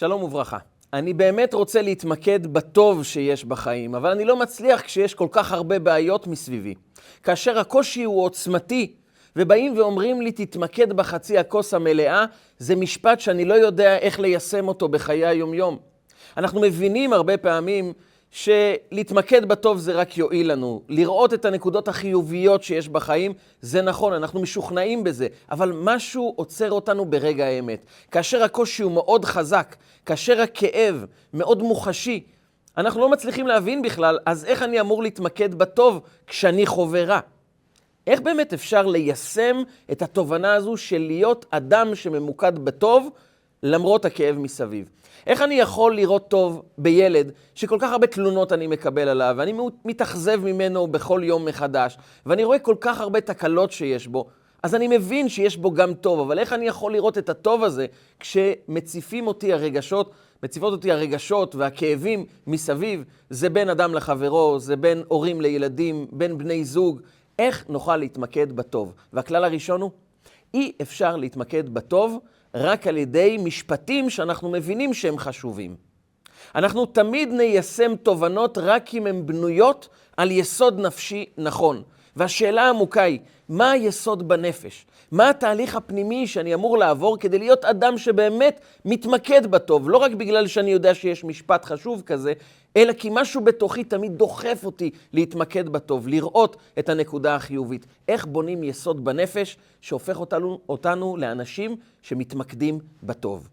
שלום וברכה. אני באמת רוצה להתמקד בטוב שיש בחיים, אבל אני לא מצליח כשיש כל כך הרבה בעיות מסביבי. כאשר הקושי הוא עוצמתי, ובאים ואומרים לי, תתמקד בחצי הכוס המלאה, זה משפט שאני לא יודע איך ליישם אותו בחיי היומיום. אנחנו מבינים הרבה פעמים שלהתמקד בטוב זה רק יועיל לנו. לראות את הנקודות החיוביות שיש בחיים, זה נכון, אנחנו משוכנעים בזה, אבל משהו עוצר אותנו ברגע האמת. כאשר הקושי הוא מאוד חזק, כאשר הכאב מאוד מוחשי, אנחנו לא מצליחים להבין בכלל, אז איך אני אמור להתמקד בטוב כשאני חווה רע? איך באמת אפשר ליישם את התובנה הזו של להיות אדם שממוקד בטוב למרות הכאב מסביב? איך אני יכול לראות טוב בילד שכל כך הרבה תלונות אני מקבל עליו, ואני מתאכזב ממנו בכל יום מחדש, ואני רואה כל כך הרבה תקלות שיש בו, אז אני מבין שיש בו גם טוב, אבל איך אני יכול לראות את הטוב הזה כשמציפים אותי הרגשות, מציפות אותי הרגשות והכאבים מסביב, זה בין אדם לחברו, זה בין הורים לילדים, בין בני זוג, איך נוכל להתמקד בטוב? והכלל הראשון הוא, אי אפשר להתמקד בטוב רק על ידי משפטים שאנחנו מבינים שהם חשובים. אנחנו תמיד ניישם תובנות רק אם הן בנויות על יסוד נפשי נכון. והשאלה העמוקה היא, מה היסוד בנפש? מה התהליך הפנימי שאני אמור לעבור כדי להיות אדם שבאמת מתמקד בטוב? לא רק בגלל שאני יודע שיש משפט חשוב כזה, אלא כי משהו בתוכי תמיד דוחף אותי להתמקד בטוב, לראות את הנקודה החיובית. איך בונים יסוד בנפש שהופך אותנו, אותנו לאנשים שמתמקדים בטוב.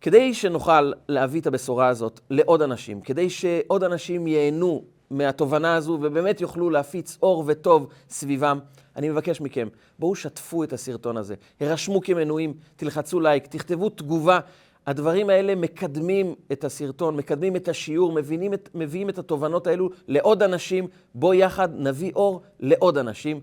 כדי שנוכל להביא את הבשורה הזאת לעוד אנשים, כדי שעוד אנשים ייהנו מהתובנה הזו ובאמת יוכלו להפיץ אור וטוב סביבם, אני מבקש מכם, בואו שתפו את הסרטון הזה, הרשמו כמנויים, תלחצו לייק, תכתבו תגובה. הדברים האלה מקדמים את הסרטון, מקדמים את השיעור, מבינים את, מביאים את התובנות האלו לעוד אנשים. בואו יחד נביא אור לעוד אנשים,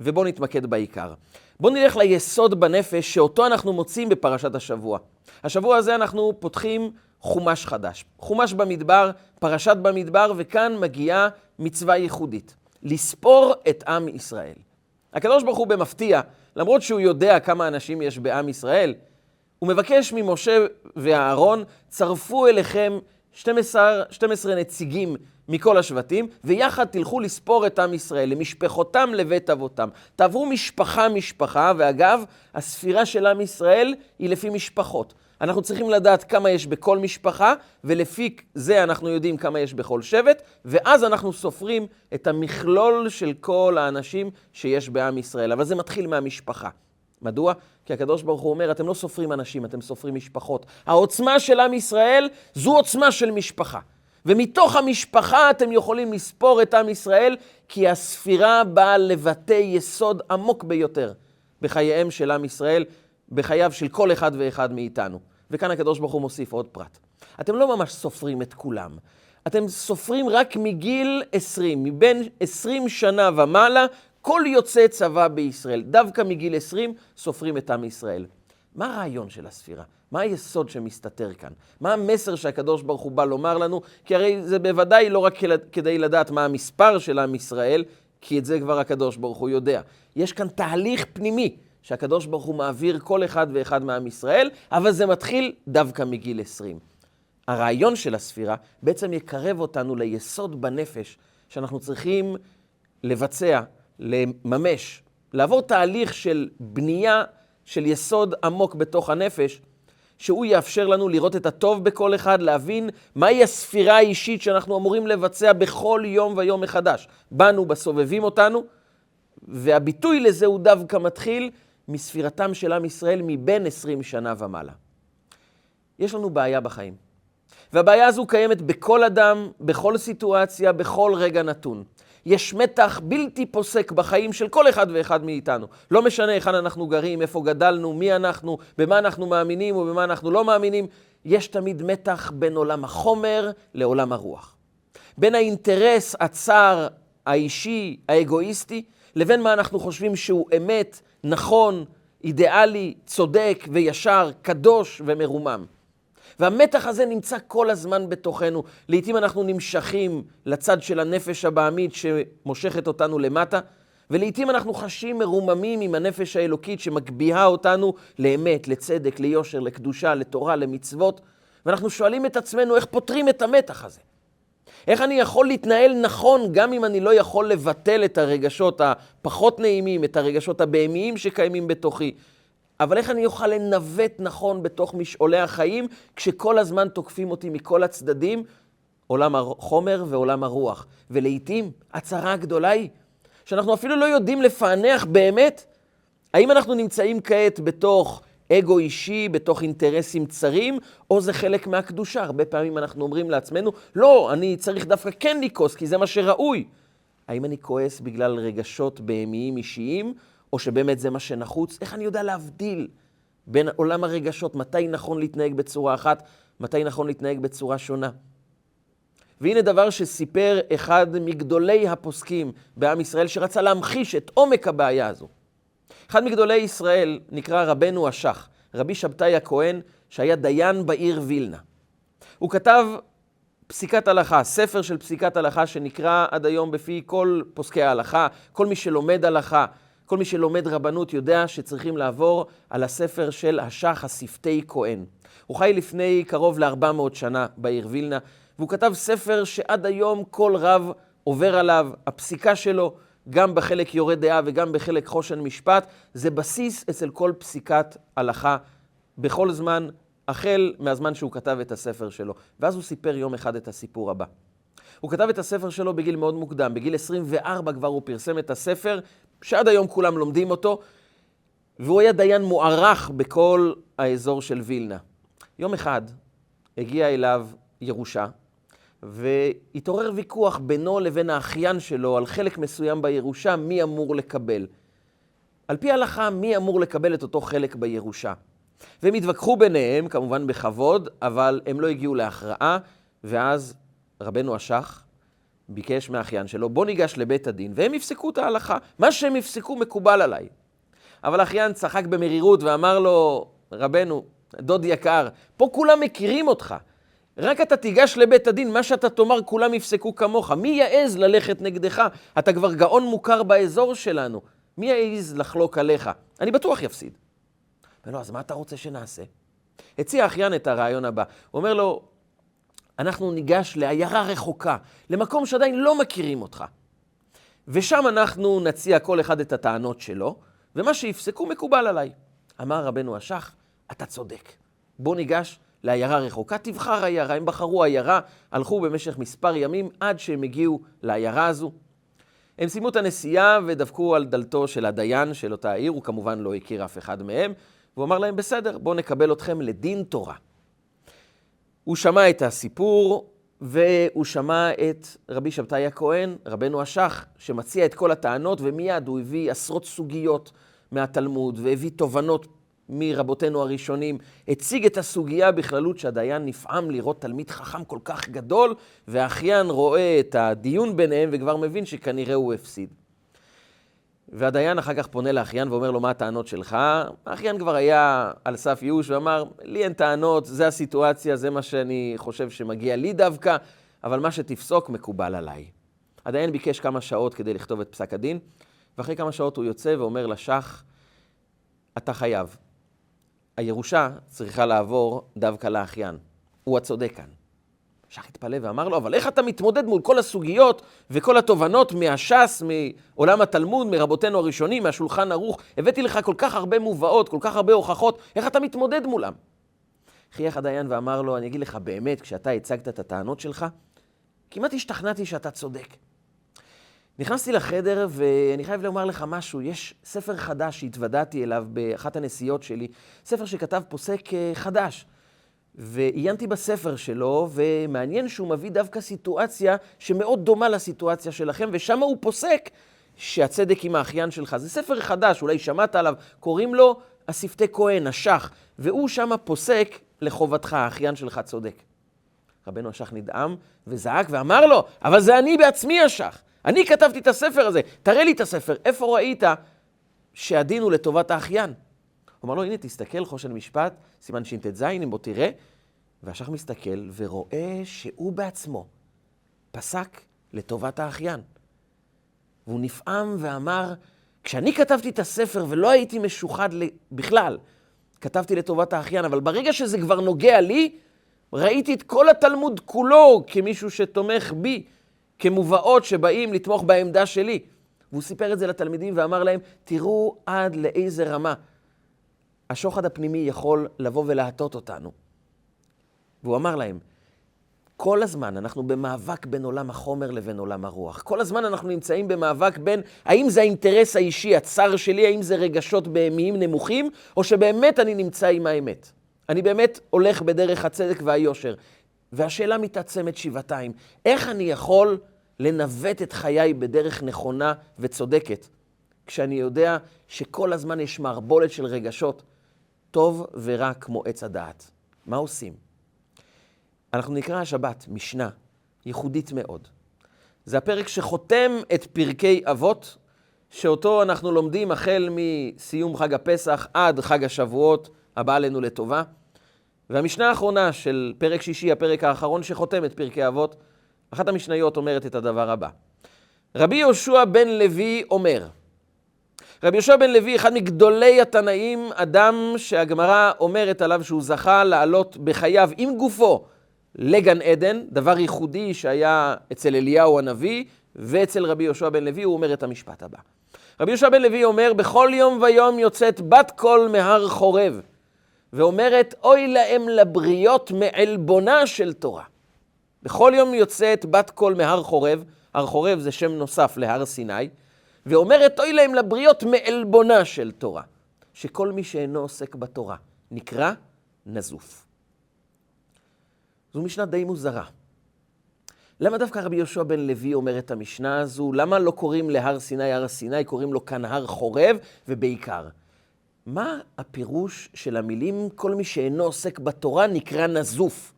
ובואו נתמקד בעיקר. בואו נלך ליסוד בנפש שאותו אנחנו מוצאים בפרשת השבוע. השבוע הזה אנחנו פותחים חומש חדש. חומש במדבר, פרשת במדבר, וכאן מגיעה מצווה ייחודית, לספור את עם ישראל. הקדוש ברוך הוא במפתיע, למרות שהוא יודע כמה אנשים יש בעם ישראל, הוא מבקש ממשה ואהרון, צרפו אליכם 12, 12 נציגים מכל השבטים, ויחד תלכו לספור את עם ישראל, למשפחותם לבית אבותם. תעברו משפחה-משפחה, ואגב, הספירה של עם ישראל היא לפי משפחות. אנחנו צריכים לדעת כמה יש בכל משפחה, ולפי זה אנחנו יודעים כמה יש בכל שבט, ואז אנחנו סופרים את המכלול של כל האנשים שיש בעם ישראל. אבל זה מתחיל מהמשפחה. מדוע? כי הקדוש ברוך הוא אומר, אתם לא סופרים אנשים, אתם סופרים משפחות. העוצמה של עם ישראל זו עוצמה של משפחה. ומתוך המשפחה אתם יכולים לספור את עם ישראל, כי הספירה באה לבטא יסוד עמוק ביותר בחייהם של עם ישראל, בחייו של כל אחד ואחד מאיתנו. וכאן הקדוש ברוך הוא מוסיף עוד פרט. אתם לא ממש סופרים את כולם. אתם סופרים רק מגיל 20, מבין 20 שנה ומעלה, כל יוצא צבא בישראל, דווקא מגיל 20, סופרים את עם ישראל. מה הרעיון של הספירה? מה היסוד שמסתתר כאן? מה המסר שהקדוש ברוך הוא בא לומר לנו? כי הרי זה בוודאי לא רק כדי לדעת מה המספר של עם ישראל, כי את זה כבר הקדוש ברוך הוא יודע. יש כאן תהליך פנימי שהקדוש ברוך הוא מעביר כל אחד ואחד מעם ישראל, אבל זה מתחיל דווקא מגיל 20. הרעיון של הספירה בעצם יקרב אותנו ליסוד בנפש שאנחנו צריכים לבצע לממש, לעבור תהליך של בנייה של יסוד עמוק בתוך הנפש, שהוא יאפשר לנו לראות את הטוב בכל אחד, להבין מהי הספירה האישית שאנחנו אמורים לבצע בכל יום ויום מחדש. באנו בסובבים אותנו, והביטוי לזה הוא דווקא מתחיל מספירתם של עם ישראל מבין 20 שנה ומעלה. יש לנו בעיה בחיים, והבעיה הזו קיימת בכל אדם, בכל סיטואציה, בכל רגע נתון. יש מתח בלתי פוסק בחיים של כל אחד ואחד מאיתנו. לא משנה היכן אנחנו גרים, איפה גדלנו, מי אנחנו, במה אנחנו מאמינים ובמה אנחנו לא מאמינים, יש תמיד מתח בין עולם החומר לעולם הרוח. בין האינטרס הצר, האישי, האגואיסטי, לבין מה אנחנו חושבים שהוא אמת, נכון, אידיאלי, צודק וישר, קדוש ומרומם. והמתח הזה נמצא כל הזמן בתוכנו. לעתים אנחנו נמשכים לצד של הנפש הבעמית שמושכת אותנו למטה, ולעיתים אנחנו חשים מרוממים עם הנפש האלוקית שמגביהה אותנו לאמת, לצדק, ליושר, לקדושה, לתורה, למצוות, ואנחנו שואלים את עצמנו איך פותרים את המתח הזה. איך אני יכול להתנהל נכון גם אם אני לא יכול לבטל את הרגשות הפחות נעימים, את הרגשות הבהמיים שקיימים בתוכי, אבל איך אני אוכל לנווט נכון בתוך משעולי החיים כשכל הזמן תוקפים אותי מכל הצדדים, עולם החומר ועולם הרוח. ולעיתים הצרה הגדולה היא שאנחנו אפילו לא יודעים לפענח באמת האם אנחנו נמצאים כעת בתוך אגו אישי, בתוך אינטרסים צרים, או זה חלק מהקדושה. הרבה פעמים אנחנו אומרים לעצמנו, לא, אני צריך דווקא כן לכעוס, כי זה מה שראוי. האם אני כועס בגלל רגשות בהמיים אישיים, או שבאמת זה מה שנחוץ? איך אני יודע להבדיל בין עולם הרגשות, מתי נכון להתנהג בצורה אחת, מתי נכון להתנהג בצורה שונה? והנה דבר שסיפר אחד מגדולי הפוסקים בעם ישראל, שרצה להמחיש את עומק הבעיה הזו. אחד מגדולי ישראל נקרא רבנו השח, רבי שבתאי הכהן, שהיה דיין בעיר וילנה. הוא כתב פסיקת הלכה, ספר של פסיקת הלכה שנקרא עד היום בפי כל פוסקי ההלכה, כל מי שלומד הלכה, כל מי שלומד רבנות יודע שצריכים לעבור על הספר של השח השפתי כהן. הוא חי לפני קרוב ל-400 שנה בעיר וילנה, והוא כתב ספר שעד היום כל רב עובר עליו, הפסיקה שלו, גם בחלק יורה דעה וגם בחלק חושן משפט, זה בסיס אצל כל פסיקת הלכה בכל זמן, החל מהזמן שהוא כתב את הספר שלו. ואז הוא סיפר יום אחד את הסיפור הבא. הוא כתב את הספר שלו בגיל מאוד מוקדם, בגיל 24 כבר הוא פרסם את הספר, שעד היום כולם לומדים אותו, והוא היה דיין מוערך בכל האזור של וילנה. יום אחד הגיע אליו ירושה, והתעורר ויכוח בינו לבין האחיין שלו על חלק מסוים בירושה, מי אמור לקבל. על פי ההלכה, מי אמור לקבל את אותו חלק בירושה. והם התווכחו ביניהם, כמובן בכבוד, אבל הם לא הגיעו להכרעה, ואז רבנו השח ביקש מהאחיין שלו, בוא ניגש לבית הדין, והם יפסקו את ההלכה. מה שהם יפסקו מקובל עליי. אבל האחיין צחק במרירות ואמר לו, רבנו, דוד יקר, פה כולם מכירים אותך. רק אתה תיגש לבית הדין, מה שאתה תאמר כולם יפסקו כמוך. מי יעז ללכת נגדך? אתה כבר גאון מוכר באזור שלנו. מי יעז לחלוק עליך? אני בטוח יפסיד. אומר לו, אז מה אתה רוצה שנעשה? הציע אחיין את הרעיון הבא. הוא אומר לו, אנחנו ניגש לעיירה רחוקה, למקום שעדיין לא מכירים אותך. ושם אנחנו נציע כל אחד את הטענות שלו, ומה שיפסקו מקובל עליי. אמר רבנו השח, אתה צודק. בוא ניגש לעיירה רחוקה, תבחר עיירה. הם בחרו עיירה, הלכו במשך מספר ימים עד שהם הגיעו לעיירה הזו. הם סיימו את הנסיעה ודפקו על דלתו של הדיין של אותה העיר, הוא כמובן לא הכיר אף אחד מהם, והוא אמר להם, בסדר, בואו נקבל אתכם לדין תורה. הוא שמע את הסיפור, והוא שמע את רבי שבתאי הכהן, רבנו השח, שמציע את כל הטענות, ומיד הוא הביא עשרות סוגיות מהתלמוד, והביא תובנות מרבותינו הראשונים, הציג את הסוגיה בכללות שהדיין נפעם לראות תלמיד חכם כל כך גדול, והאחיין רואה את הדיון ביניהם וכבר מבין שכנראה הוא הפסיד. והדיין אחר כך פונה לאחיין ואומר לו, מה הטענות שלך? האחיין כבר היה על סף ייאוש ואמר, לי אין טענות, זה הסיטואציה, זה מה שאני חושב שמגיע לי דווקא, אבל מה שתפסוק מקובל עליי. הדיין ביקש כמה שעות כדי לכתוב את פסק הדין, ואחרי כמה שעות הוא יוצא ואומר לשח, אתה חייב. הירושה צריכה לעבור דווקא לאחיין. הוא הצודק כאן. שח התפלא ואמר לו, אבל איך אתה מתמודד מול כל הסוגיות וכל התובנות מהש"ס, מעולם התלמוד, מרבותינו הראשונים, מהשולחן ערוך? הבאתי לך כל כך הרבה מובאות, כל כך הרבה הוכחות, איך אתה מתמודד מולם? חייך הדיין ואמר לו, אני אגיד לך באמת, כשאתה הצגת את הטענות שלך, כמעט השתכנעתי שאתה צודק. נכנסתי לחדר ואני חייב לומר לך משהו, יש ספר חדש שהתוודעתי אליו באחת הנסיעות שלי, ספר שכתב פוסק אה, חדש. ועיינתי בספר שלו, ומעניין שהוא מביא דווקא סיטואציה שמאוד דומה לסיטואציה שלכם, ושם הוא פוסק שהצדק עם האחיין שלך. זה ספר חדש, אולי שמעת עליו, קוראים לו השפתי כהן, השח, והוא שם פוסק לחובתך, האחיין שלך צודק. רבנו השח נדהם וזעק ואמר לו, אבל זה אני בעצמי השח. אני כתבתי את הספר הזה, תראה לי את הספר, איפה ראית שהדין הוא לטובת האחיין? הוא אמר לו, הנה, תסתכל, חושן משפט, סימן שט"ז, אם בוא תראה. והשח מסתכל ורואה שהוא בעצמו פסק לטובת האחיין. והוא נפעם ואמר, כשאני כתבתי את הספר ולא הייתי משוחד בכלל, כתבתי לטובת האחיין, אבל ברגע שזה כבר נוגע לי, ראיתי את כל התלמוד כולו כמישהו שתומך בי, כמובאות שבאים לתמוך בעמדה שלי. והוא סיפר את זה לתלמידים ואמר להם, תראו עד לאיזה רמה השוחד הפנימי יכול לבוא ולהטות אותנו. והוא אמר להם, כל הזמן אנחנו במאבק בין עולם החומר לבין עולם הרוח. כל הזמן אנחנו נמצאים במאבק בין האם זה האינטרס האישי, הצר שלי, האם זה רגשות בהמיים נמוכים, או שבאמת אני נמצא עם האמת. אני באמת הולך בדרך הצדק והיושר. והשאלה מתעצמת שבעתיים, איך אני יכול לנווט את חיי בדרך נכונה וצודקת, כשאני יודע שכל הזמן יש מערבולת של רגשות, טוב ורע כמו עץ הדעת. מה עושים? אנחנו נקרא השבת משנה ייחודית מאוד. זה הפרק שחותם את פרקי אבות, שאותו אנחנו לומדים החל מסיום חג הפסח עד חג השבועות הבא עלינו לטובה. והמשנה האחרונה של פרק שישי, הפרק האחרון שחותם את פרקי אבות, אחת המשניות אומרת את הדבר הבא. רבי יהושע בן לוי אומר, רבי יהושע בן לוי, אחד מגדולי התנאים, אדם שהגמרא אומרת עליו שהוא זכה לעלות בחייו עם גופו לגן עדן, דבר ייחודי שהיה אצל אליהו הנביא, ואצל רבי יהושע בן לוי, הוא אומר את המשפט הבא. רבי יהושע בן לוי אומר, בכל יום ויום יוצאת בת קול מהר חורב, ואומרת, אוי להם לבריות מעלבונה של תורה. בכל יום יוצאת בת קול מהר חורב, הר חורב זה שם נוסף להר סיני, ואומרת, אוי להם לבריות מעלבונה של תורה. שכל מי שאינו עוסק בתורה נקרא נזוף. זו משנה די מוזרה. למה דווקא רבי יהושע בן לוי אומר את המשנה הזו? למה לא קוראים להר סיני הר סיני, קוראים לו כאן הר חורב, ובעיקר, מה הפירוש של המילים כל מי שאינו עוסק בתורה נקרא נזוף?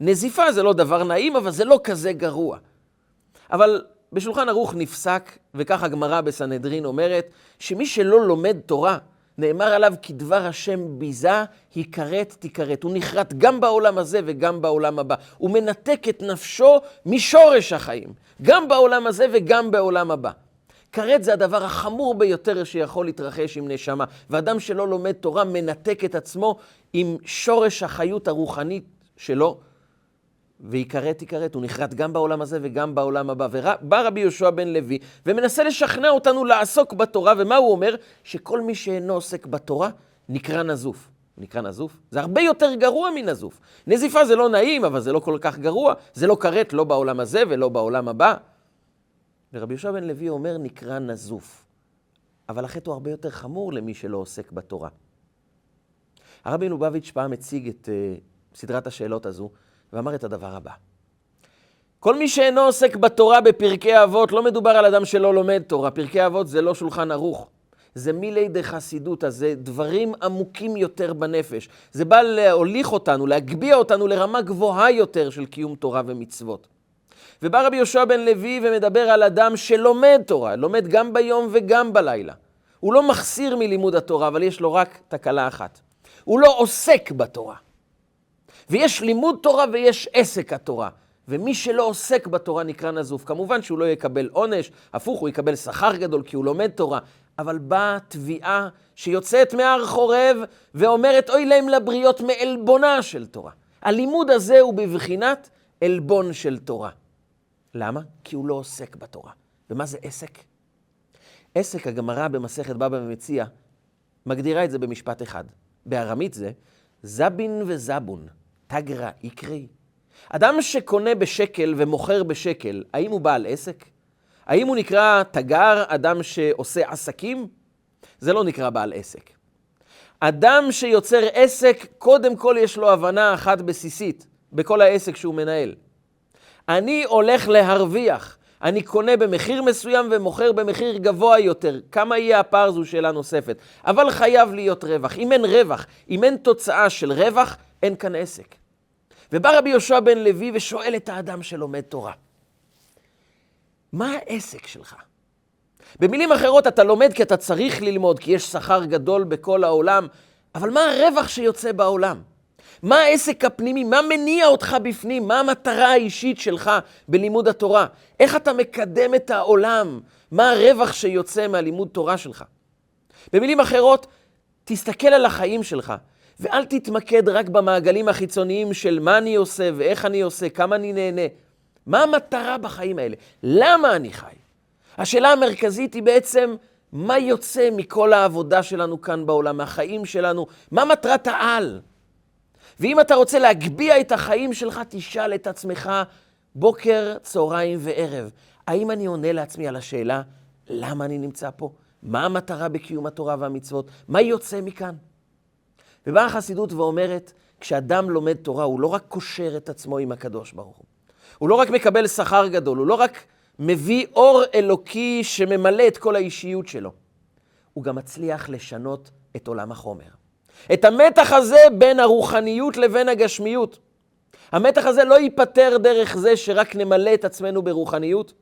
נזיפה זה לא דבר נעים, אבל זה לא כזה גרוע. אבל בשולחן ערוך נפסק, וכך הגמרא בסנהדרין אומרת, שמי שלא לומד תורה, נאמר עליו כי דבר השם ביזה, היכרת תיכרת. הוא נחרט גם בעולם הזה וגם בעולם הבא. הוא מנתק את נפשו משורש החיים, גם בעולם הזה וגם בעולם הבא. כרת זה הדבר החמור ביותר שיכול להתרחש עם נשמה, ואדם שלא לומד תורה מנתק את עצמו עם שורש החיות הרוחנית שלו, ויכרת תיכרת, הוא נחרט גם בעולם הזה וגם בעולם הבא. ובא רבי יהושע בן לוי ומנסה לשכנע אותנו לעסוק בתורה, ומה הוא אומר? שכל מי שאינו עוסק בתורה נקרא נזוף. נקרא נזוף? זה הרבה יותר גרוע מנזוף. נזיפה זה לא נעים, אבל זה לא כל כך גרוע. זה לא כרת לא בעולם הזה ולא בעולם הבא. ורבי יהושע בן לוי אומר, נקרא נזוף. אבל החטא הוא הרבה יותר חמור למי שלא עוסק בתורה. הרבי לובביץ' פעם הציג את uh, סדרת השאלות הזו, ואמר את הדבר הבא. כל מי שאינו עוסק בתורה בפרקי אבות, לא מדובר על אדם שלא לומד תורה. פרקי אבות זה לא שולחן ערוך. זה מילי דחסידותא, זה דברים עמוקים יותר בנפש. זה בא להוליך אותנו, להגביה אותנו לרמה גבוהה יותר של קיום תורה ומצוות. ובא רבי יהושע בן לוי ומדבר על אדם שלומד תורה, לומד גם ביום וגם בלילה. הוא לא מחסיר מלימוד התורה, אבל יש לו רק תקלה אחת. הוא לא עוסק בתורה. ויש לימוד תורה ויש עסק התורה. ומי שלא עוסק בתורה נקרא נזוף. כמובן שהוא לא יקבל עונש, הפוך, הוא יקבל שכר גדול כי הוא לומד תורה. אבל באה תביעה שיוצאת מהר חורב ואומרת, אוי להם לבריות מעלבונה של תורה. הלימוד הזה הוא בבחינת עלבון של תורה. למה? כי הוא לא עוסק בתורה. ומה זה עסק? עסק, הגמרא במסכת בבא ומציע, מגדירה את זה במשפט אחד. בארמית זה זבין וזבון. תגרא יקרי. אדם שקונה בשקל ומוכר בשקל, האם הוא בעל עסק? האם הוא נקרא תגר, אדם שעושה עסקים? זה לא נקרא בעל עסק. אדם שיוצר עסק, קודם כל יש לו הבנה אחת בסיסית בכל העסק שהוא מנהל. אני הולך להרוויח. אני קונה במחיר מסוים ומוכר במחיר גבוה יותר. כמה יהיה הפער זו שאלה נוספת. אבל חייב להיות רווח. אם אין רווח, אם אין תוצאה של רווח, אין כאן עסק. ובא רבי יהושע בן לוי ושואל את האדם שלומד תורה, מה העסק שלך? במילים אחרות, אתה לומד כי אתה צריך ללמוד, כי יש שכר גדול בכל העולם, אבל מה הרווח שיוצא בעולם? מה העסק הפנימי? מה מניע אותך בפנים? מה המטרה האישית שלך בלימוד התורה? איך אתה מקדם את העולם? מה הרווח שיוצא מהלימוד תורה שלך? במילים אחרות, תסתכל על החיים שלך, ואל תתמקד רק במעגלים החיצוניים של מה אני עושה ואיך אני עושה, כמה אני נהנה. מה המטרה בחיים האלה? למה אני חי? השאלה המרכזית היא בעצם, מה יוצא מכל העבודה שלנו כאן בעולם, מהחיים שלנו? מה מטרת העל? ואם אתה רוצה להגביה את החיים שלך, תשאל את עצמך בוקר, צהריים וערב. האם אני עונה לעצמי על השאלה, למה אני נמצא פה? מה המטרה בקיום התורה והמצוות? מה יוצא מכאן? ובאה החסידות ואומרת, כשאדם לומד תורה, הוא לא רק קושר את עצמו עם הקדוש ברוך הוא. הוא לא רק מקבל שכר גדול, הוא לא רק מביא אור אלוקי שממלא את כל האישיות שלו, הוא גם מצליח לשנות את עולם החומר. את המתח הזה בין הרוחניות לבין הגשמיות. המתח הזה לא ייפתר דרך זה שרק נמלא את עצמנו ברוחניות,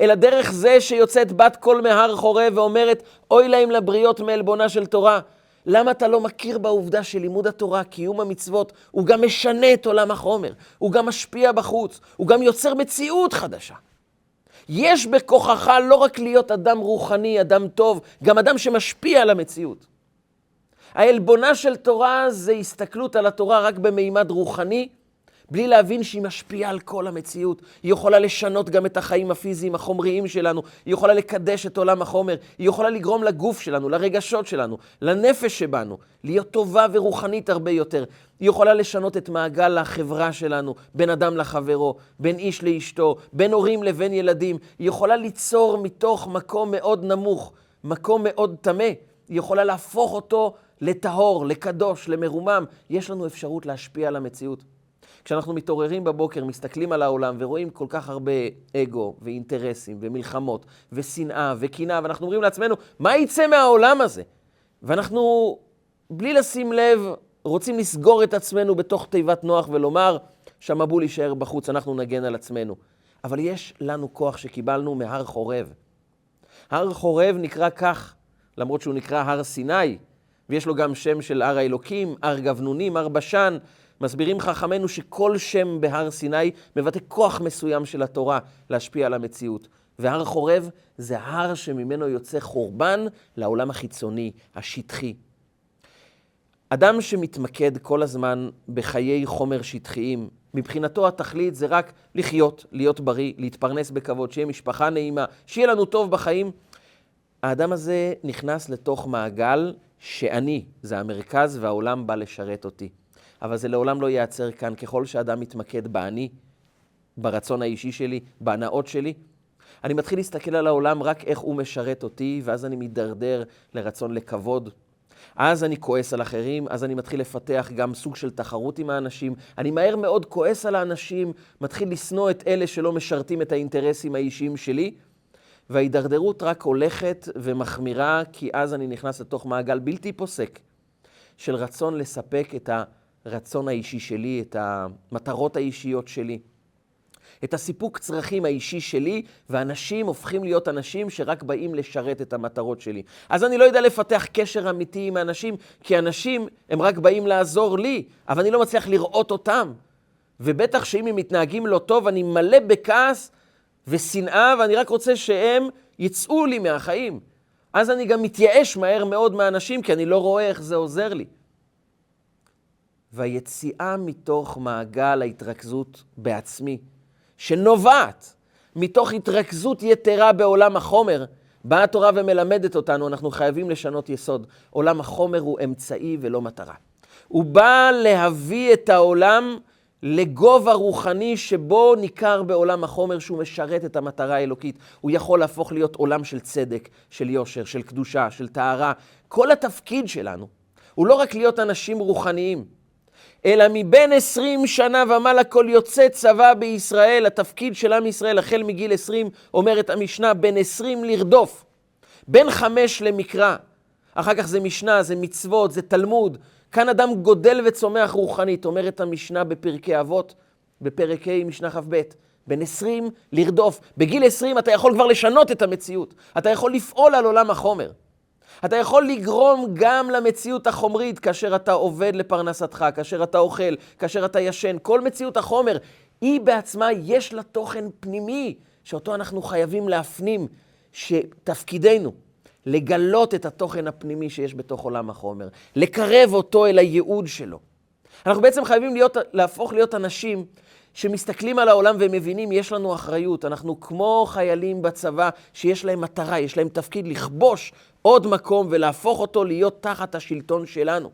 אלא דרך זה שיוצאת בת קול מהר חורב ואומרת, אוי להם לבריות מעלבונה של תורה. למה אתה לא מכיר בעובדה שלימוד התורה, קיום המצוות, הוא גם משנה את עולם החומר, הוא גם משפיע בחוץ, הוא גם יוצר מציאות חדשה. יש בכוחך לא רק להיות אדם רוחני, אדם טוב, גם אדם שמשפיע על המציאות. העלבונה של תורה זה הסתכלות על התורה רק במימד רוחני, בלי להבין שהיא משפיעה על כל המציאות. היא יכולה לשנות גם את החיים הפיזיים, החומריים שלנו, היא יכולה לקדש את עולם החומר, היא יכולה לגרום לגוף שלנו, לרגשות שלנו, לנפש שבנו, להיות טובה ורוחנית הרבה יותר. היא יכולה לשנות את מעגל החברה שלנו, בין אדם לחברו, בין איש לאשתו, בין הורים לבין ילדים. היא יכולה ליצור מתוך מקום מאוד נמוך, מקום מאוד טמא. היא יכולה להפוך אותו לטהור, לקדוש, למרומם. יש לנו אפשרות להשפיע על המציאות. כשאנחנו מתעוררים בבוקר, מסתכלים על העולם ורואים כל כך הרבה אגו ואינטרסים ומלחמות ושנאה וקנאה, ואנחנו אומרים לעצמנו, מה יצא מהעולם הזה? ואנחנו, בלי לשים לב, רוצים לסגור את עצמנו בתוך תיבת נוח ולומר, שהמבול יישאר בחוץ, אנחנו נגן על עצמנו. אבל יש לנו כוח שקיבלנו מהר חורב. הר חורב נקרא כך, למרות שהוא נקרא הר סיני, ויש לו גם שם של הר האלוקים, הר גבנונים, הר בשן. מסבירים חכמינו שכל שם בהר סיני מבטא כוח מסוים של התורה להשפיע על המציאות. והר חורב זה הר שממנו יוצא חורבן לעולם החיצוני, השטחי. אדם שמתמקד כל הזמן בחיי חומר שטחיים, מבחינתו התכלית זה רק לחיות, להיות בריא, להתפרנס בכבוד, שיהיה משפחה נעימה, שיהיה לנו טוב בחיים. האדם הזה נכנס לתוך מעגל שאני, זה המרכז והעולם בא לשרת אותי. אבל זה לעולם לא ייעצר כאן. ככל שאדם מתמקד באני, ברצון האישי שלי, בהנאות שלי, אני מתחיל להסתכל על העולם רק איך הוא משרת אותי, ואז אני מידרדר לרצון לכבוד. אז אני כועס על אחרים, אז אני מתחיל לפתח גם סוג של תחרות עם האנשים. אני מהר מאוד כועס על האנשים, מתחיל לשנוא את אלה שלא משרתים את האינטרסים האישיים שלי, וההידרדרות רק הולכת ומחמירה, כי אז אני נכנס לתוך מעגל בלתי פוסק של רצון לספק את ה... הרצון האישי שלי, את המטרות האישיות שלי, את הסיפוק צרכים האישי שלי, ואנשים הופכים להיות אנשים שרק באים לשרת את המטרות שלי. אז אני לא יודע לפתח קשר אמיתי עם האנשים, כי אנשים הם רק באים לעזור לי, אבל אני לא מצליח לראות אותם. ובטח שאם הם מתנהגים לא טוב, אני מלא בכעס ושנאה, ואני רק רוצה שהם יצאו לי מהחיים. אז אני גם מתייאש מהר מאוד מהאנשים, כי אני לא רואה איך זה עוזר לי. והיציאה מתוך מעגל ההתרכזות בעצמי, שנובעת מתוך התרכזות יתרה בעולם החומר, באה התורה ומלמדת אותנו, אנחנו חייבים לשנות יסוד. עולם החומר הוא אמצעי ולא מטרה. הוא בא להביא את העולם לגובה רוחני שבו ניכר בעולם החומר שהוא משרת את המטרה האלוקית. הוא יכול להפוך להיות עולם של צדק, של יושר, של קדושה, של טהרה. כל התפקיד שלנו הוא לא רק להיות אנשים רוחניים, אלא מבין עשרים שנה ומעלה כל יוצא צבא בישראל, התפקיד של עם ישראל החל מגיל עשרים, אומרת המשנה, בין עשרים לרדוף, בין חמש למקרא. אחר כך זה משנה, זה מצוות, זה תלמוד. כאן אדם גודל וצומח רוחנית, אומרת המשנה בפרקי אבות, בפרק ה' משנה כ"ב. בין עשרים לרדוף. בגיל עשרים אתה יכול כבר לשנות את המציאות. אתה יכול לפעול על עולם החומר. אתה יכול לגרום גם למציאות החומרית כאשר אתה עובד לפרנסתך, כאשר אתה אוכל, כאשר אתה ישן. כל מציאות החומר, היא בעצמה יש לה תוכן פנימי, שאותו אנחנו חייבים להפנים, שתפקידנו לגלות את התוכן הפנימי שיש בתוך עולם החומר, לקרב אותו אל הייעוד שלו. אנחנו בעצם חייבים להיות, להפוך להיות אנשים שמסתכלים על העולם ומבינים, יש לנו אחריות. אנחנו כמו חיילים בצבא שיש להם מטרה, יש להם תפקיד לכבוש עוד מקום ולהפוך אותו להיות תחת השלטון שלנו.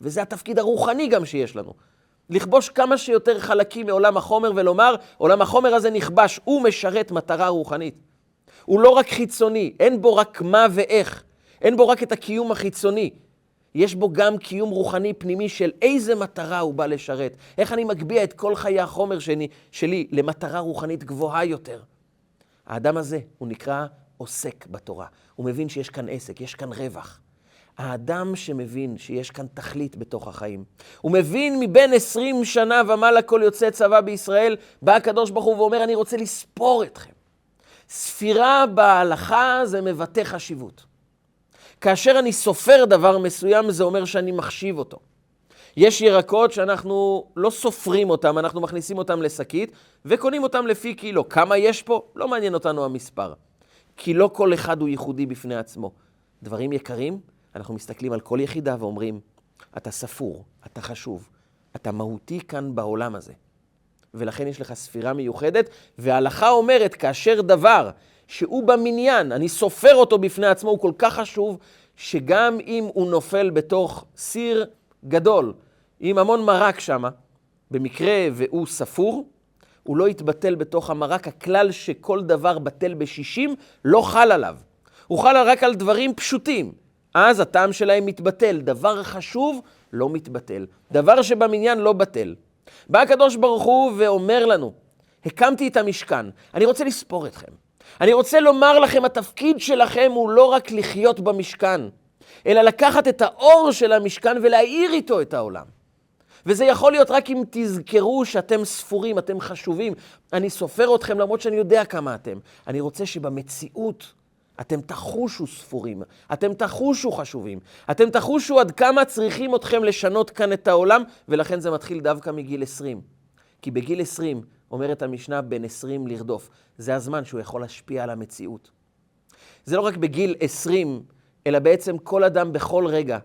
וזה התפקיד הרוחני גם שיש לנו. לכבוש כמה שיותר חלקים מעולם החומר ולומר, עולם החומר הזה נכבש, הוא משרת מטרה רוחנית. הוא לא רק חיצוני, אין בו רק מה ואיך, אין בו רק את הקיום החיצוני. יש בו גם קיום רוחני פנימי של איזה מטרה הוא בא לשרת. איך אני מגביה את כל חיי החומר שלי, שלי למטרה רוחנית גבוהה יותר. האדם הזה, הוא נקרא עוסק בתורה. הוא מבין שיש כאן עסק, יש כאן רווח. האדם שמבין שיש כאן תכלית בתוך החיים, הוא מבין מבין עשרים שנה ומעלה כל יוצא צבא בישראל, בא הקדוש ברוך הוא ואומר, אני רוצה לספור אתכם. ספירה בהלכה זה מבטא חשיבות. כאשר אני סופר דבר מסוים, זה אומר שאני מחשיב אותו. יש ירקות שאנחנו לא סופרים אותם, אנחנו מכניסים אותם לשקית וקונים אותם לפי קילו. כמה יש פה? לא מעניין אותנו המספר. כי לא כל אחד הוא ייחודי בפני עצמו. דברים יקרים, אנחנו מסתכלים על כל יחידה ואומרים, אתה ספור, אתה חשוב, אתה מהותי כאן בעולם הזה. ולכן יש לך ספירה מיוחדת, וההלכה אומרת, כאשר דבר שהוא במניין, אני סופר אותו בפני עצמו, הוא כל כך חשוב, שגם אם הוא נופל בתוך סיר גדול, עם המון מרק שם, במקרה והוא ספור, הוא לא יתבטל בתוך המרק. הכלל שכל דבר בטל בשישים לא חל עליו. הוא חל רק על דברים פשוטים. אז הטעם שלהם מתבטל. דבר חשוב לא מתבטל. דבר שבמניין לא בטל. בא הקדוש ברוך הוא ואומר לנו, הקמתי את המשכן, אני רוצה לספור אתכם. אני רוצה לומר לכם, התפקיד שלכם הוא לא רק לחיות במשכן, אלא לקחת את האור של המשכן ולהאיר איתו את העולם. וזה יכול להיות רק אם תזכרו שאתם ספורים, אתם חשובים. אני סופר אתכם למרות שאני יודע כמה אתם. אני רוצה שבמציאות אתם תחושו ספורים, אתם תחושו חשובים, אתם תחושו עד כמה צריכים אתכם לשנות כאן את העולם, ולכן זה מתחיל דווקא מגיל 20. כי בגיל 20, אומרת המשנה, בין 20 לרדוף. זה הזמן שהוא יכול להשפיע על המציאות. זה לא רק בגיל 20, אלא בעצם כל אדם בכל רגע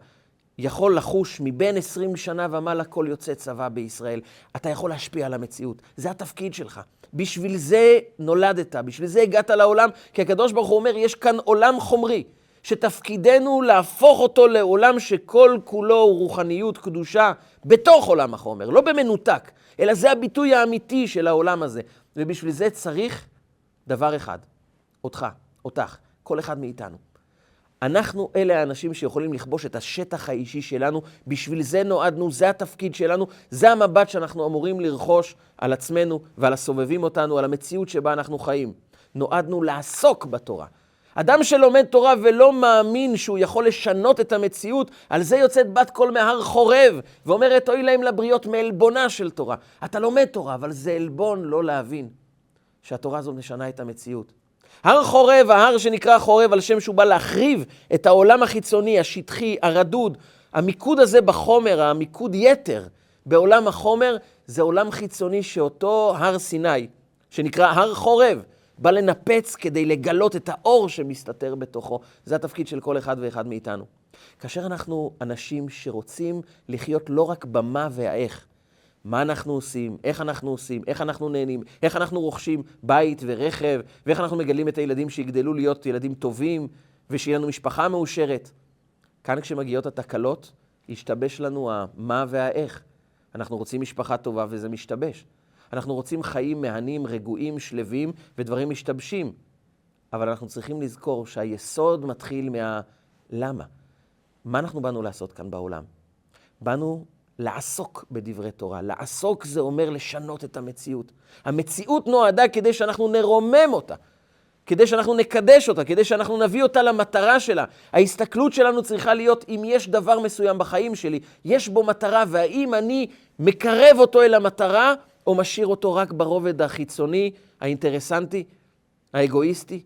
יכול לחוש מבין 20 שנה ומעלה כל יוצא צבא בישראל. אתה יכול להשפיע על המציאות. זה התפקיד שלך. בשביל זה נולדת, בשביל זה הגעת לעולם, כי הקדוש ברוך הוא אומר, יש כאן עולם חומרי, שתפקידנו להפוך אותו לעולם שכל כולו הוא רוחניות, קדושה, בתוך עולם החומר, לא במנותק, אלא זה הביטוי האמיתי של העולם הזה. ובשביל זה צריך דבר אחד, אותך, אותך, כל אחד מאיתנו. אנחנו אלה האנשים שיכולים לכבוש את השטח האישי שלנו, בשביל זה נועדנו, זה התפקיד שלנו, זה המבט שאנחנו אמורים לרכוש על עצמנו ועל הסובבים אותנו, על המציאות שבה אנחנו חיים. נועדנו לעסוק בתורה. אדם שלומד תורה ולא מאמין שהוא יכול לשנות את המציאות, על זה יוצאת בת קול מהר חורב, ואומרת, אוי להם לבריות מעלבונה של תורה. אתה לומד תורה, אבל זה עלבון לא להבין שהתורה הזאת משנה את המציאות. הר חורב, ההר שנקרא חורב על שם שהוא בא להחריב את העולם החיצוני, השטחי, הרדוד. המיקוד הזה בחומר, המיקוד יתר בעולם החומר, זה עולם חיצוני שאותו הר סיני, שנקרא הר חורב, בא לנפץ כדי לגלות את האור שמסתתר בתוכו. זה התפקיד של כל אחד ואחד מאיתנו. כאשר אנחנו אנשים שרוצים לחיות לא רק במה והאיך, מה אנחנו עושים, איך אנחנו עושים, איך אנחנו נהנים, איך אנחנו רוכשים בית ורכב, ואיך אנחנו מגלים את הילדים שיגדלו להיות ילדים טובים, ושיהיה לנו משפחה מאושרת. כאן כשמגיעות התקלות, ישתבש לנו המה והאיך. אנחנו רוצים משפחה טובה וזה משתבש. אנחנו רוצים חיים מהנים, רגועים, שלווים, ודברים משתבשים. אבל אנחנו צריכים לזכור שהיסוד מתחיל מה... למה? מה אנחנו באנו לעשות כאן בעולם? באנו לעסוק בדברי תורה. לעסוק זה אומר לשנות את המציאות. המציאות נועדה כדי שאנחנו נרומם אותה, כדי שאנחנו נקדש אותה, כדי שאנחנו נביא אותה למטרה שלה. ההסתכלות שלנו צריכה להיות אם יש דבר מסוים בחיים שלי, יש בו מטרה, והאם אני מקרב אותו אל המטרה, או משאיר אותו רק ברובד החיצוני, האינטרסנטי, האגואיסטי.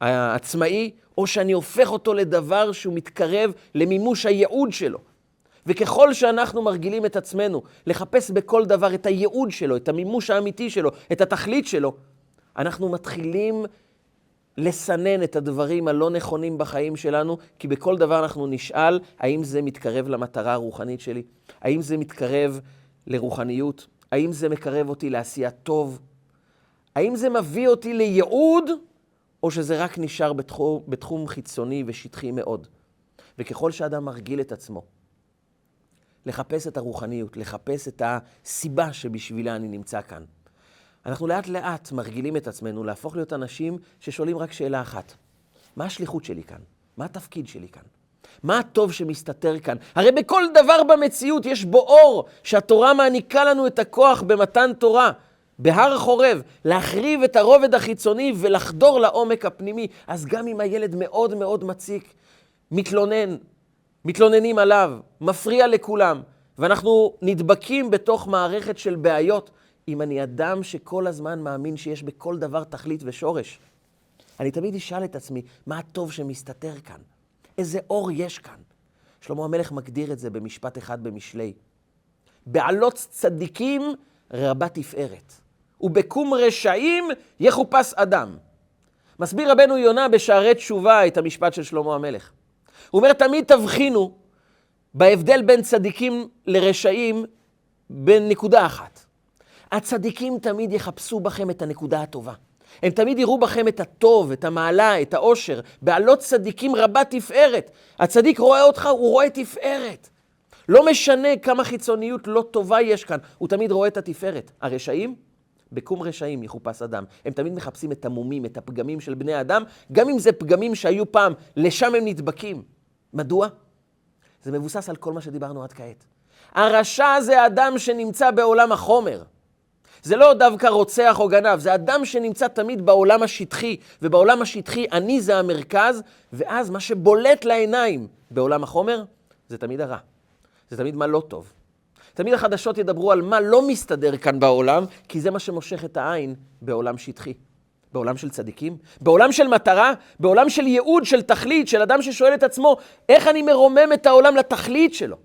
העצמאי, או שאני הופך אותו לדבר שהוא מתקרב למימוש הייעוד שלו. וככל שאנחנו מרגילים את עצמנו לחפש בכל דבר את הייעוד שלו, את המימוש האמיתי שלו, את התכלית שלו, אנחנו מתחילים לסנן את הדברים הלא נכונים בחיים שלנו, כי בכל דבר אנחנו נשאל האם זה מתקרב למטרה הרוחנית שלי, האם זה מתקרב לרוחניות, האם זה מקרב אותי לעשיית טוב, האם זה מביא אותי לייעוד, או שזה רק נשאר בתחום, בתחום חיצוני ושטחי מאוד. וככל שאדם מרגיל את עצמו לחפש את הרוחניות, לחפש את הסיבה שבשבילה אני נמצא כאן, אנחנו לאט לאט מרגילים את עצמנו להפוך להיות אנשים ששואלים רק שאלה אחת. מה השליחות שלי כאן? מה התפקיד שלי כאן? מה הטוב שמסתתר כאן? הרי בכל דבר במציאות יש בו אור, שהתורה מעניקה לנו את הכוח במתן תורה, בהר החורב, להחריב את הרובד החיצוני ולחדור לעומק הפנימי. אז גם אם הילד מאוד מאוד מציק, מתלונן, מתלוננים עליו, מפריע לכולם, ואנחנו נדבקים בתוך מערכת של בעיות, אם אני אדם שכל הזמן מאמין שיש בכל דבר תכלית ושורש. אני תמיד אשאל את עצמי, מה הטוב שמסתתר כאן? איזה אור יש כאן? שלמה המלך מגדיר את זה במשפט אחד במשלי. בעלות צדיקים רבה תפארת, ובקום רשעים יחופש אדם. מסביר רבנו יונה בשערי תשובה את המשפט של שלמה המלך. הוא אומר, תמיד תבחינו בהבדל בין צדיקים לרשעים בנקודה אחת. הצדיקים תמיד יחפשו בכם את הנקודה הטובה. הם תמיד יראו בכם את הטוב, את המעלה, את העושר. בעלות צדיקים רבה תפארת. הצדיק רואה אותך, הוא רואה תפארת. לא משנה כמה חיצוניות לא טובה יש כאן, הוא תמיד רואה את התפארת. הרשעים, בקום רשעים יחופש אדם. הם תמיד מחפשים את המומים, את הפגמים של בני אדם, גם אם זה פגמים שהיו פעם, לשם הם נדבקים. מדוע? זה מבוסס על כל מה שדיברנו עד כעת. הרשע זה אדם שנמצא בעולם החומר. זה לא דווקא רוצח או גנב, זה אדם שנמצא תמיד בעולם השטחי, ובעולם השטחי אני זה המרכז, ואז מה שבולט לעיניים בעולם החומר, זה תמיד הרע. זה תמיד מה לא טוב. תמיד החדשות ידברו על מה לא מסתדר כאן בעולם, כי זה מה שמושך את העין בעולם שטחי. בעולם של צדיקים, בעולם של מטרה, בעולם של ייעוד, של תכלית, של אדם ששואל את עצמו, איך אני מרומם את העולם לתכלית שלו?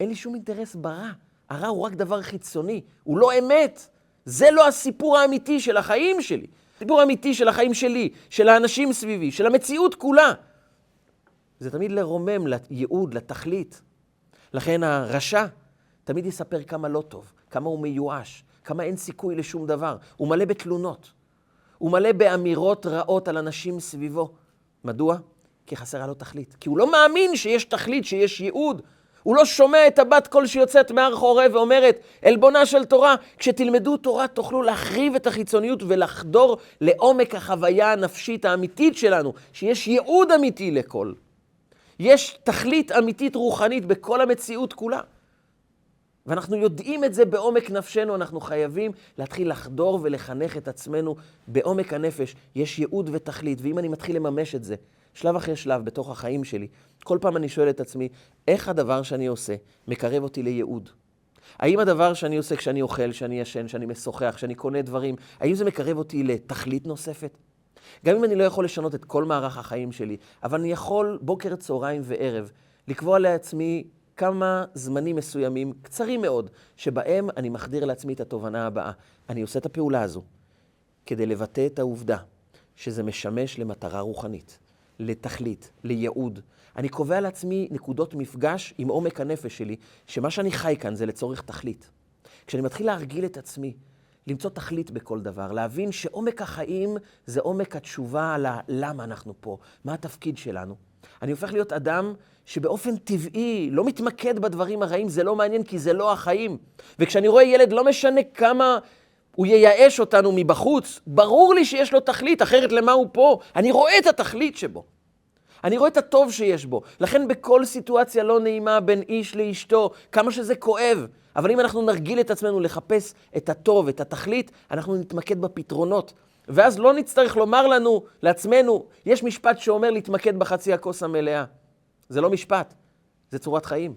אין לי שום אינטרס ברע. הרע הוא רק דבר חיצוני, הוא לא אמת. זה לא הסיפור האמיתי של החיים שלי. הסיפור האמיתי של החיים שלי, של האנשים סביבי, של המציאות כולה. זה תמיד לרומם לייעוד, לתכלית. לכן הרשע תמיד יספר כמה לא טוב, כמה הוא מיואש, כמה אין סיכוי לשום דבר. הוא מלא בתלונות. הוא מלא באמירות רעות על אנשים סביבו. מדוע? כי חסרה לו תכלית. כי הוא לא מאמין שיש תכלית, שיש ייעוד. הוא לא שומע את הבת קול שיוצאת מהר חורב ואומרת, עלבונה של תורה. כשתלמדו תורה תוכלו להחריב את החיצוניות ולחדור לעומק החוויה הנפשית האמיתית שלנו, שיש ייעוד אמיתי לכל. יש תכלית אמיתית רוחנית בכל המציאות כולה. ואנחנו יודעים את זה בעומק נפשנו, אנחנו חייבים להתחיל לחדור ולחנך את עצמנו בעומק הנפש. יש ייעוד ותכלית, ואם אני מתחיל לממש את זה, שלב אחרי שלב בתוך החיים שלי, כל פעם אני שואל את עצמי, איך הדבר שאני עושה מקרב אותי לייעוד? האם הדבר שאני עושה כשאני אוכל, כשאני ישן, כשאני משוחח, כשאני קונה דברים, האם זה מקרב אותי לתכלית נוספת? גם אם אני לא יכול לשנות את כל מערך החיים שלי, אבל אני יכול בוקר, צהריים וערב לקבוע לעצמי כמה זמנים מסוימים, קצרים מאוד, שבהם אני מחדיר לעצמי את התובנה הבאה. אני עושה את הפעולה הזו כדי לבטא את העובדה שזה משמש למטרה רוחנית, לתכלית, לייעוד. אני קובע לעצמי נקודות מפגש עם עומק הנפש שלי, שמה שאני חי כאן זה לצורך תכלית. כשאני מתחיל להרגיל את עצמי, למצוא תכלית בכל דבר, להבין שעומק החיים זה עומק התשובה על למה אנחנו פה, מה התפקיד שלנו. אני הופך להיות אדם שבאופן טבעי לא מתמקד בדברים הרעים, זה לא מעניין כי זה לא החיים. וכשאני רואה ילד, לא משנה כמה הוא ייאש אותנו מבחוץ, ברור לי שיש לו תכלית, אחרת למה הוא פה? אני רואה את התכלית שבו. אני רואה את הטוב שיש בו. לכן בכל סיטואציה לא נעימה בין איש לאשתו, כמה שזה כואב, אבל אם אנחנו נרגיל את עצמנו לחפש את הטוב, את התכלית, אנחנו נתמקד בפתרונות. ואז לא נצטרך לומר לנו, לעצמנו, יש משפט שאומר להתמקד בחצי הכוס המלאה. זה לא משפט, זה צורת חיים,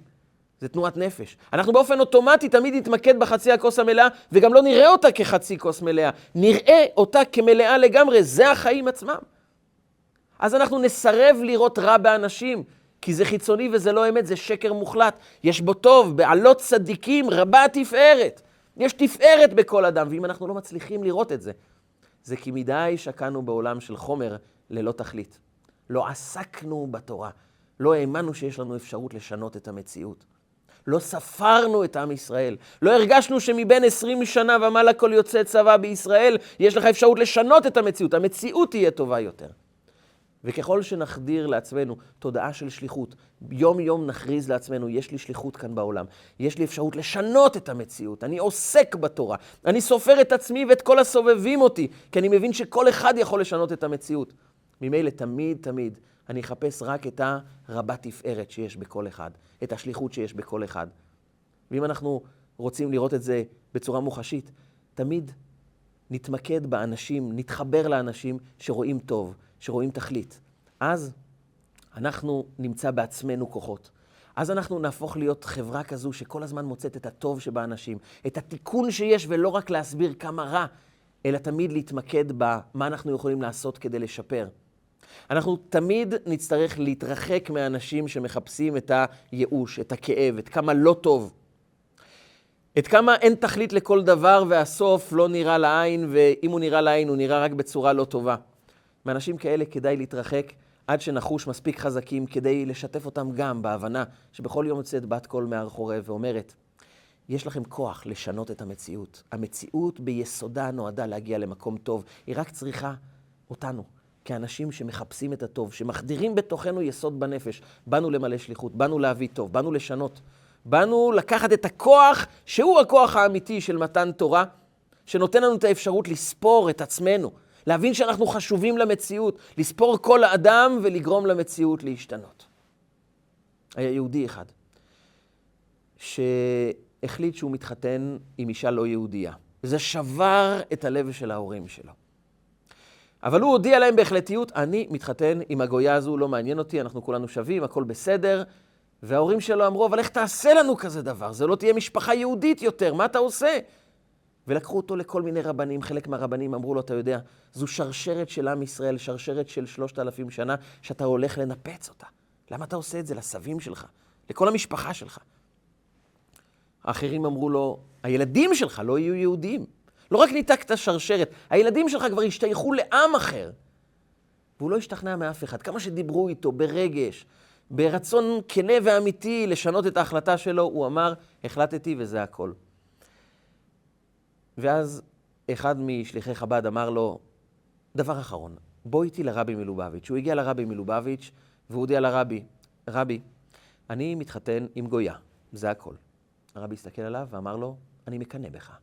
זה תנועת נפש. אנחנו באופן אוטומטי תמיד נתמקד בחצי הכוס המלאה, וגם לא נראה אותה כחצי כוס מלאה. נראה אותה כמלאה לגמרי, זה החיים עצמם. אז אנחנו נסרב לראות רע באנשים, כי זה חיצוני וזה לא אמת, זה שקר מוחלט. יש בו טוב, בעלות צדיקים רבה תפארת. יש תפארת בכל אדם, ואם אנחנו לא מצליחים לראות את זה, זה כי מדי שקענו בעולם של חומר ללא תכלית. לא עסקנו בתורה, לא האמנו שיש לנו אפשרות לשנות את המציאות. לא ספרנו את עם ישראל. לא הרגשנו שמבין 20 שנה ומעלה כל יוצא צבא בישראל, יש לך אפשרות לשנות את המציאות. המציאות תהיה טובה יותר. וככל שנחדיר לעצמנו תודעה של שליחות, יום-יום נכריז לעצמנו, יש לי שליחות כאן בעולם, יש לי אפשרות לשנות את המציאות, אני עוסק בתורה, אני סופר את עצמי ואת כל הסובבים אותי, כי אני מבין שכל אחד יכול לשנות את המציאות. ממילא תמיד תמיד אני אחפש רק את הרבת תפארת שיש בכל אחד, את השליחות שיש בכל אחד. ואם אנחנו רוצים לראות את זה בצורה מוחשית, תמיד נתמקד באנשים, נתחבר לאנשים שרואים טוב, שרואים תכלית. אז אנחנו נמצא בעצמנו כוחות. אז אנחנו נהפוך להיות חברה כזו שכל הזמן מוצאת את הטוב שבאנשים, את התיקון שיש, ולא רק להסביר כמה רע, אלא תמיד להתמקד במה אנחנו יכולים לעשות כדי לשפר. אנחנו תמיד נצטרך להתרחק מאנשים שמחפשים את הייאוש, את הכאב, את כמה לא טוב. את כמה אין תכלית לכל דבר והסוף לא נראה לעין, ואם הוא נראה לעין הוא נראה רק בצורה לא טובה. מאנשים כאלה כדאי להתרחק עד שנחוש מספיק חזקים כדי לשתף אותם גם בהבנה שבכל יום יוצאת בת קול מהר חורב ואומרת, יש לכם כוח לשנות את המציאות. המציאות ביסודה נועדה להגיע למקום טוב, היא רק צריכה אותנו. כאנשים שמחפשים את הטוב, שמחדירים בתוכנו יסוד בנפש. באנו למלא שליחות, באנו להביא טוב, באנו לשנות. באנו לקחת את הכוח, שהוא הכוח האמיתי של מתן תורה, שנותן לנו את האפשרות לספור את עצמנו, להבין שאנחנו חשובים למציאות, לספור כל האדם ולגרום למציאות להשתנות. היה יהודי אחד, שהחליט שהוא מתחתן עם אישה לא יהודייה. וזה שבר את הלב של ההורים שלו. אבל הוא הודיע להם בהחלטיות, אני מתחתן עם הגויה הזו, לא מעניין אותי, אנחנו כולנו שווים, הכל בסדר. וההורים שלו אמרו, אבל איך תעשה לנו כזה דבר? זה לא תהיה משפחה יהודית יותר, מה אתה עושה? ולקחו אותו לכל מיני רבנים, חלק מהרבנים אמרו לו, אתה יודע, זו שרשרת של עם ישראל, שרשרת של שלושת אלפים שנה, שאתה הולך לנפץ אותה. למה אתה עושה את זה לסבים שלך, לכל המשפחה שלך? האחרים אמרו לו, הילדים שלך לא יהיו יהודים. לא רק ניתקת שרשרת, הילדים שלך כבר השתייכו לעם אחר. והוא לא השתכנע מאף אחד. כמה שדיברו איתו ברגש, ברצון כנה ואמיתי לשנות את ההחלטה שלו, הוא אמר, החלטתי וזה הכל. ואז אחד משליחי חב"ד אמר לו, דבר אחרון, בוא איתי לרבי מלובביץ'. הוא הגיע לרבי מלובביץ', והוא הודיע לרבי, רבי, אני מתחתן עם גויה, זה הכל. הרבי הסתכל עליו ואמר לו, אני מקנא בך.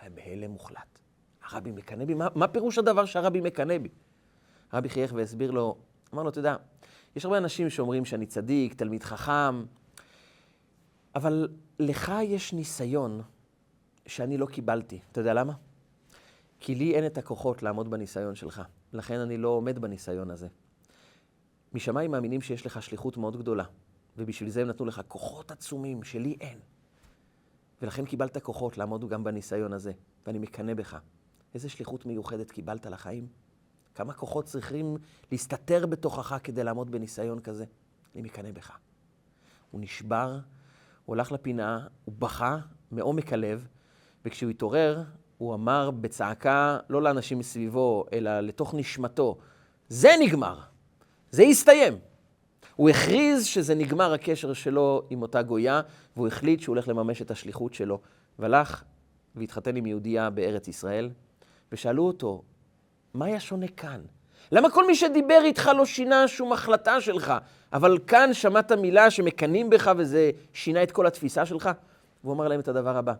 היה בהלם מוחלט. הרבי מקנא בי? מה, מה פירוש הדבר שהרבי מקנא בי? הרבי חייך והסביר לו, אמר לו, אתה יודע, יש הרבה אנשים שאומרים שאני צדיק, תלמיד חכם, אבל לך יש ניסיון שאני לא קיבלתי. אתה יודע למה? כי לי אין את הכוחות לעמוד בניסיון שלך. לכן אני לא עומד בניסיון הזה. משמיים מאמינים שיש לך שליחות מאוד גדולה, ובשביל זה הם נתנו לך כוחות עצומים שלי אין. ולכן קיבלת כוחות לעמוד גם בניסיון הזה, ואני מקנא בך. איזה שליחות מיוחדת קיבלת לחיים? כמה כוחות צריכים להסתתר בתוכך כדי לעמוד בניסיון כזה? אני מקנא בך. הוא נשבר, הוא הלך לפינה, הוא בכה מעומק הלב, וכשהוא התעורר, הוא אמר בצעקה, לא לאנשים מסביבו, אלא לתוך נשמתו, זה נגמר, זה הסתיים. הוא הכריז שזה נגמר הקשר שלו עם אותה גויה, והוא החליט שהוא הולך לממש את השליחות שלו. והלך והתחתן עם יהודייה בארץ ישראל, ושאלו אותו, מה היה שונה כאן? למה כל מי שדיבר איתך לא שינה שום החלטה שלך, אבל כאן שמעת מילה שמקנאים בך וזה שינה את כל התפיסה שלך? והוא אמר להם את הדבר הבא,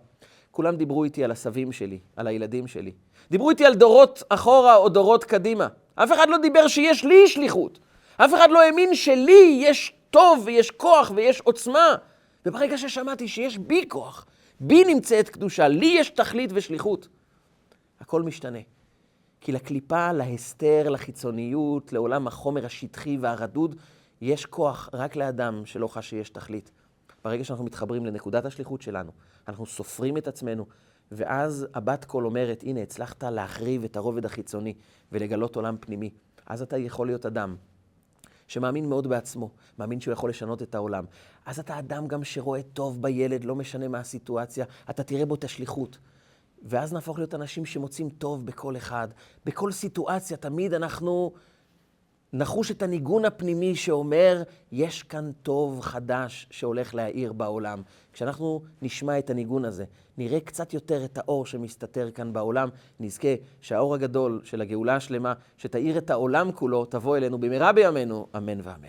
כולם דיברו איתי על הסבים שלי, על הילדים שלי. דיברו איתי על דורות אחורה או דורות קדימה. אף אחד לא דיבר שיש לי שליחות. אף אחד לא האמין שלי יש טוב ויש כוח ויש עוצמה. וברגע ששמעתי שיש בי כוח, בי נמצאת קדושה, לי יש תכלית ושליחות, הכל משתנה. כי לקליפה, להסתר, לחיצוניות, לעולם החומר השטחי והרדוד, יש כוח רק לאדם שלא חש שיש תכלית. ברגע שאנחנו מתחברים לנקודת השליחות שלנו, אנחנו סופרים את עצמנו, ואז הבת קול אומרת, הנה, הצלחת להחריב את הרובד החיצוני ולגלות עולם פנימי. אז אתה יכול להיות אדם שמאמין מאוד בעצמו, מאמין שהוא יכול לשנות את העולם. אז אתה אדם גם שרואה טוב בילד, לא משנה מה הסיטואציה, אתה תראה בו את השליחות. ואז נהפוך להיות אנשים שמוצאים טוב בכל אחד. בכל סיטואציה, תמיד אנחנו נחוש את הניגון הפנימי שאומר, יש כאן טוב חדש שהולך להאיר בעולם. כשאנחנו נשמע את הניגון הזה, נראה קצת יותר את האור שמסתתר כאן בעולם, נזכה שהאור הגדול של הגאולה השלמה, שתאיר את העולם כולו, תבוא אלינו במהרה בימינו, אמן ואמן.